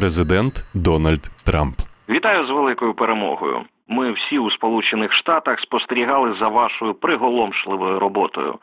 Президент Дональд Трамп. Вітаю з великою перемогою. Ми всі у Сполучених Штатах спостерігали за вашою приголомшливою роботою.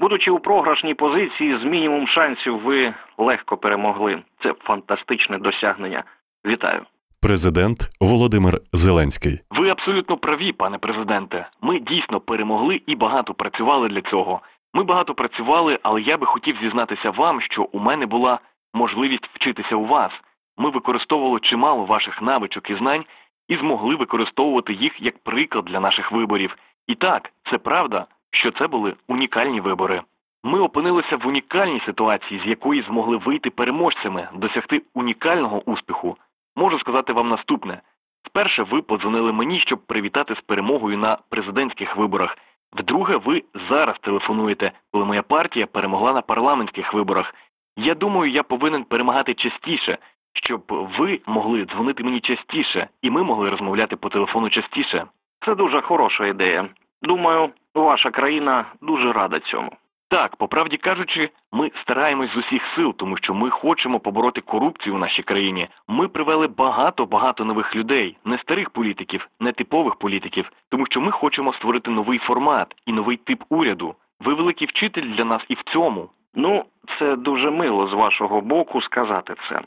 Будучи у програшній позиції, з мінімум шансів ви легко перемогли. Це фантастичне досягнення. Вітаю. Президент Володимир Зеленський. Ви абсолютно праві, пане президенте. Ми дійсно перемогли і багато працювали для цього. Ми багато працювали, але я би хотів зізнатися вам, що у мене була можливість вчитися у вас. Ми використовували чимало ваших навичок і знань і змогли використовувати їх як приклад для наших виборів. І так, це правда, що це були унікальні вибори. Ми опинилися в унікальній ситуації, з якої змогли вийти переможцями, досягти унікального успіху. Можу сказати вам наступне: вперше ви подзвонили мені, щоб привітати з перемогою на президентських виборах. Вдруге, ви зараз телефонуєте, коли моя партія перемогла на парламентських виборах. Я думаю, я повинен перемагати частіше, щоб ви могли дзвонити мені частіше, і ми могли розмовляти по телефону частіше. Це дуже хороша ідея. Думаю, ваша країна дуже рада цьому. Так, по правді кажучи, ми стараємось з усіх сил, тому що ми хочемо побороти корупцію в нашій країні. Ми привели багато багато нових людей, не старих політиків, не типових політиків, тому що ми хочемо створити новий формат і новий тип уряду. Ви великий вчитель для нас і в цьому. Ну, це дуже мило з вашого боку сказати це.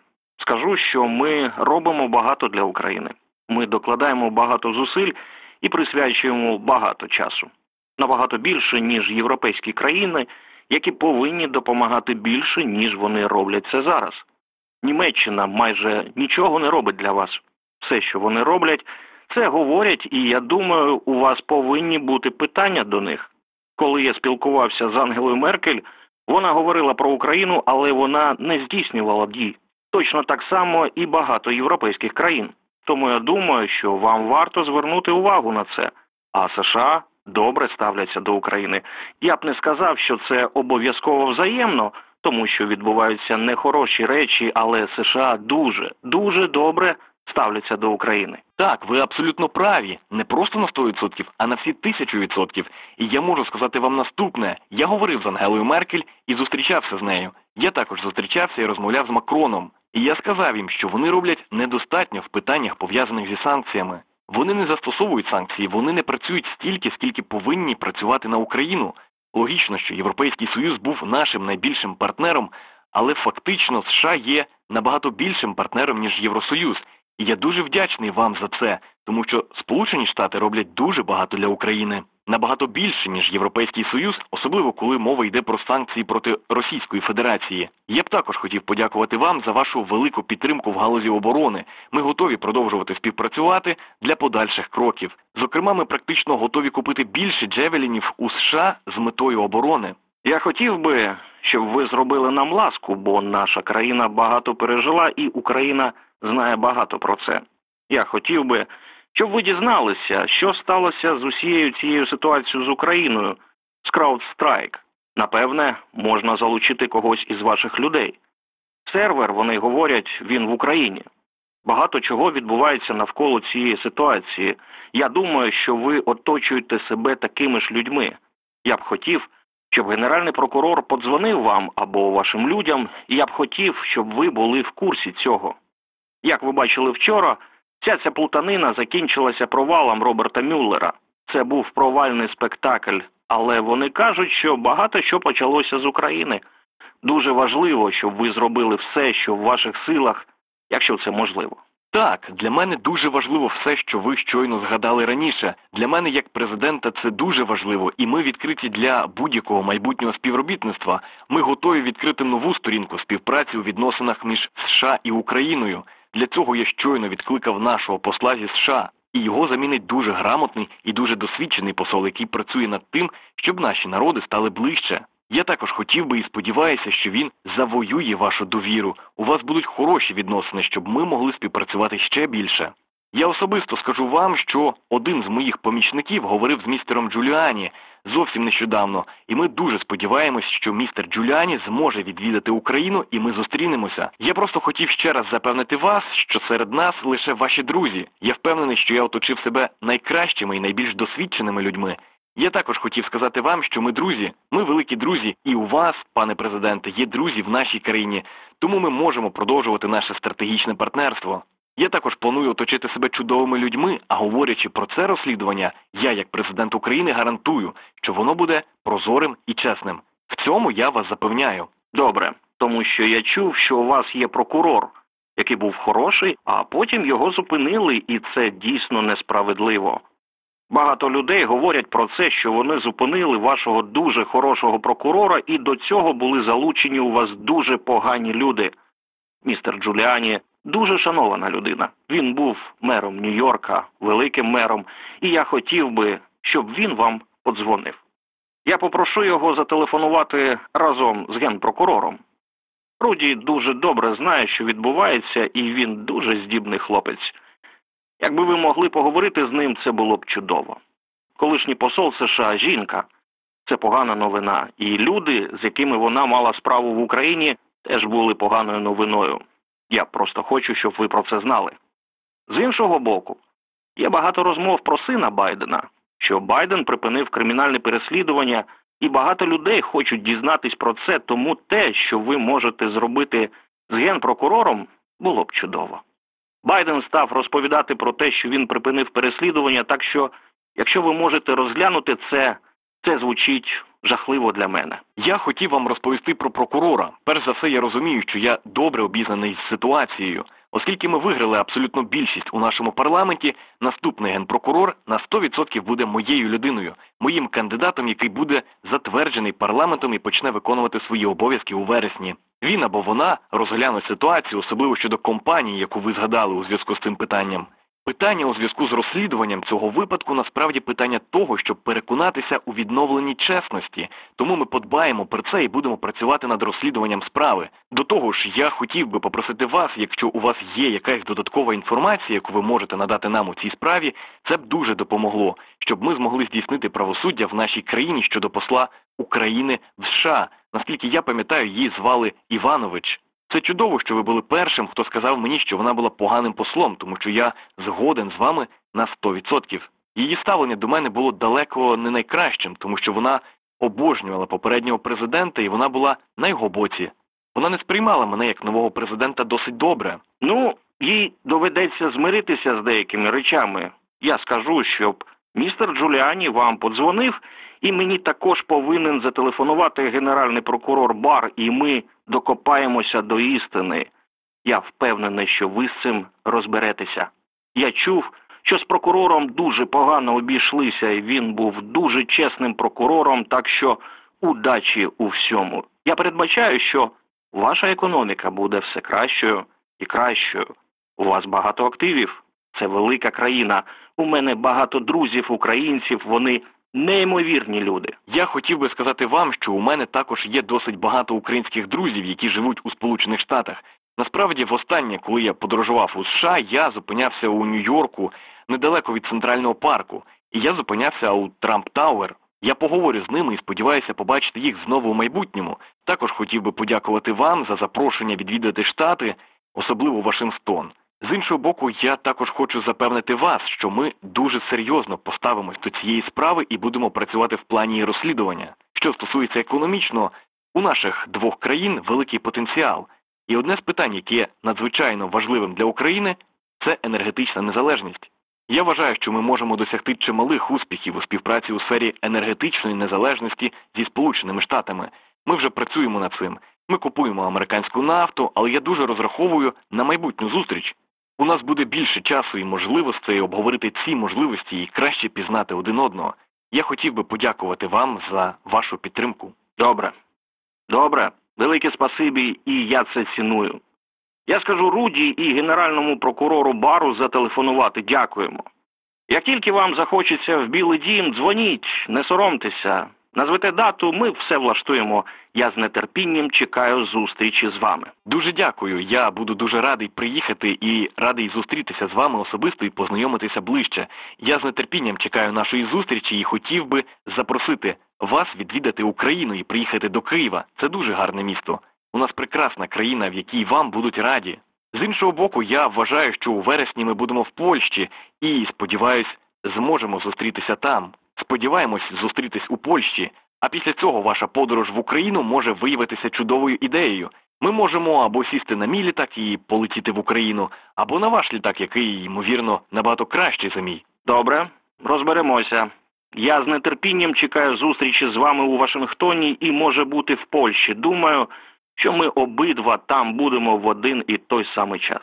Скажу, що ми робимо багато для України. Ми докладаємо багато зусиль і присвячуємо багато часу. Набагато більше, ніж європейські країни, які повинні допомагати більше, ніж вони роблять це зараз. Німеччина майже нічого не робить для вас. Все, що вони роблять, це говорять, і я думаю, у вас повинні бути питання до них. Коли я спілкувався з Ангелою Меркель, вона говорила про Україну, але вона не здійснювала дій. Точно так само і багато європейських країн. Тому я думаю, що вам варто звернути увагу на це. А США добре ставляться до України. Я б не сказав, що це обов'язково взаємно, тому що відбуваються нехороші речі, але США дуже, дуже добре ставляться до України. Так, ви абсолютно праві. Не просто на 100%, а на всі тисячу відсотків. І я можу сказати вам наступне: я говорив з Ангелою Меркель і зустрічався з нею. Я також зустрічався і розмовляв з Макроном. І я сказав їм, що вони роблять недостатньо в питаннях пов'язаних зі санкціями. Вони не застосовують санкції, вони не працюють стільки, скільки повинні працювати на Україну. Логічно, що Європейський Союз був нашим найбільшим партнером, але фактично США є набагато більшим партнером ніж Євросоюз. І я дуже вдячний вам за це, тому що Сполучені Штати роблять дуже багато для України, набагато більше ніж Європейський Союз, особливо коли мова йде про санкції проти Російської Федерації. Я б також хотів подякувати вам за вашу велику підтримку в галузі оборони. Ми готові продовжувати співпрацювати для подальших кроків. Зокрема, ми практично готові купити більше джевелінів у США з метою оборони. Я хотів би, щоб ви зробили нам ласку, бо наша країна багато пережила, і Україна знає багато про це. Я хотів би, щоб ви дізналися, що сталося з усією цією ситуацією з Україною, з CrowdStrike. Напевне, можна залучити когось із ваших людей. Сервер, вони говорять, він в Україні. Багато чого відбувається навколо цієї ситуації. Я думаю, що ви оточуєте себе такими ж людьми. Я б хотів, щоб генеральний прокурор подзвонив вам або вашим людям, і я б хотів, щоб ви були в курсі цього. Як ви бачили вчора, вся ця плутанина закінчилася провалом Роберта Мюллера. Це був провальний спектакль, але вони кажуть, що багато що почалося з України. Дуже важливо, щоб ви зробили все, що в ваших силах, якщо це можливо. Так, для мене дуже важливо все, що ви щойно згадали раніше. Для мене, як президента, це дуже важливо, і ми відкриті для будь-якого майбутнього співробітництва. Ми готові відкрити нову сторінку співпраці у відносинах між США і Україною. Для цього я щойно відкликав нашого посла зі США, і його замінить дуже грамотний і дуже досвідчений посол, який працює над тим, щоб наші народи стали ближче. Я також хотів би і сподіваюся, що він завоює вашу довіру. У вас будуть хороші відносини, щоб ми могли співпрацювати ще більше. Я особисто скажу вам, що один з моїх помічників говорив з містером Джуліані зовсім нещодавно, і ми дуже сподіваємось, що містер Джуліані зможе відвідати Україну, і ми зустрінемося. Я просто хотів ще раз запевнити вас, що серед нас лише ваші друзі. Я впевнений, що я оточив себе найкращими і найбільш досвідченими людьми. Я також хотів сказати вам, що ми друзі, ми великі друзі, і у вас, пане президенте, є друзі в нашій країні, тому ми можемо продовжувати наше стратегічне партнерство. Я також планую оточити себе чудовими людьми, а говорячи про це розслідування, я, як президент України, гарантую, що воно буде прозорим і чесним. В цьому я вас запевняю. Добре, тому що я чув, що у вас є прокурор, який був хороший, а потім його зупинили, і це дійсно несправедливо. Багато людей говорять про це, що вони зупинили вашого дуже хорошого прокурора, і до цього були залучені у вас дуже погані люди. Містер Джуліані дуже шанована людина. Він був мером Нью-Йорка, великим мером, і я хотів би, щоб він вам подзвонив. Я попрошу його зателефонувати разом з генпрокурором. Руді дуже добре знає, що відбувається, і він дуже здібний хлопець. Якби ви могли поговорити з ним, це було б чудово. Колишній посол США жінка це погана новина, і люди, з якими вона мала справу в Україні, теж були поганою новиною. Я просто хочу, щоб ви про це знали. З іншого боку, є багато розмов про сина Байдена, що Байден припинив кримінальне переслідування, і багато людей хочуть дізнатись про це, тому те, що ви можете зробити з генпрокурором, було б чудово. Байден став розповідати про те, що він припинив переслідування, так що, якщо ви можете розглянути це, це звучить жахливо для мене. Я хотів вам розповісти про прокурора. Перш за все, я розумію, що я добре обізнаний з ситуацією. Оскільки ми виграли абсолютну більшість у нашому парламенті, наступний генпрокурор на 100% буде моєю людиною, моїм кандидатом, який буде затверджений парламентом і почне виконувати свої обов'язки у вересні. Він або вона розглянуть ситуацію, особливо щодо компанії, яку ви згадали у зв'язку з цим питанням. Питання у зв'язку з розслідуванням цього випадку насправді питання того, щоб переконатися у відновленні чесності. Тому ми подбаємо про це і будемо працювати над розслідуванням справи. До того ж, я хотів би попросити вас, якщо у вас є якась додаткова інформація, яку ви можете надати нам у цій справі, це б дуже допомогло, щоб ми змогли здійснити правосуддя в нашій країні щодо посла України в США. Наскільки я пам'ятаю, її звали Іванович. Це чудово, що ви були першим, хто сказав мені, що вона була поганим послом, тому що я згоден з вами на 100%. Її ставлення до мене було далеко не найкращим, тому що вона обожнювала попереднього президента, і вона була на його боці. Вона не сприймала мене як нового президента досить добре. Ну, їй доведеться змиритися з деякими речами. Я скажу, щоб містер Джуліані вам подзвонив, і мені також повинен зателефонувати генеральний прокурор Бар, і ми докопаємося до істини. Я впевнений, що ви з цим розберетеся. Я чув, що з прокурором дуже погано обійшлися, і він був дуже чесним прокурором, так що удачі у всьому. Я передбачаю, що ваша економіка буде все кращою і кращою. У вас багато активів. Це велика країна. У мене багато друзів, українців, вони неймовірні люди. Я хотів би сказати вам, що у мене також є досить багато українських друзів, які живуть у Сполучених Штатах. Насправді, востаннє, коли я подорожував у США, я зупинявся у Нью-Йорку недалеко від центрального парку, і я зупинявся у Трамп Тауер. Я поговорю з ними і сподіваюся побачити їх знову у майбутньому. Також хотів би подякувати вам за запрошення відвідати штати, особливо Вашингтон. З іншого боку, я також хочу запевнити вас, що ми дуже серйозно поставимось до цієї справи і будемо працювати в плані розслідування. Що стосується економічно, у наших двох країн великий потенціал. І одне з питань, яке є надзвичайно важливим для України, це енергетична незалежність. Я вважаю, що ми можемо досягти чималих успіхів у співпраці у сфері енергетичної незалежності зі Сполученими Штатами. Ми вже працюємо над цим. Ми купуємо американську нафту, але я дуже розраховую на майбутню зустріч. У нас буде більше часу і можливостей обговорити ці можливості і краще пізнати один одного. Я хотів би подякувати вам за вашу підтримку. Добре. Добре. Велике спасибі, і я це ціную. Я скажу Руді і генеральному прокурору Бару зателефонувати. Дякуємо. Як тільки вам захочеться в Білий дім, дзвоніть, не соромтеся. Назвете дату, ми все влаштуємо. Я з нетерпінням чекаю зустрічі з вами. Дуже дякую. Я буду дуже радий приїхати і радий зустрітися з вами особисто і познайомитися ближче. Я з нетерпінням чекаю нашої зустрічі і хотів би запросити вас відвідати Україну і приїхати до Києва. Це дуже гарне місто. У нас прекрасна країна, в якій вам будуть раді. З іншого боку, я вважаю, що у вересні ми будемо в Польщі і, сподіваюсь, зможемо зустрітися там. Сподіваємось зустрітись у Польщі, а після цього ваша подорож в Україну може виявитися чудовою ідеєю. Ми можемо або сісти на мій літак і полетіти в Україну, або на ваш літак, який, ймовірно, набагато кращий за мій. Добре, розберемося. Я з нетерпінням чекаю зустрічі з вами у Вашингтоні і може бути в Польщі. Думаю, що ми обидва там будемо в один і той самий час.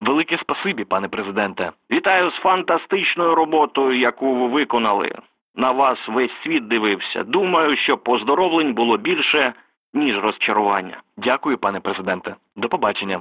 Велике спасибі, пане президенте. Вітаю з фантастичною роботою, яку ви виконали. На вас весь світ дивився. Думаю, що поздоровлень було більше, ніж розчарування. Дякую, пане президенте. До побачення.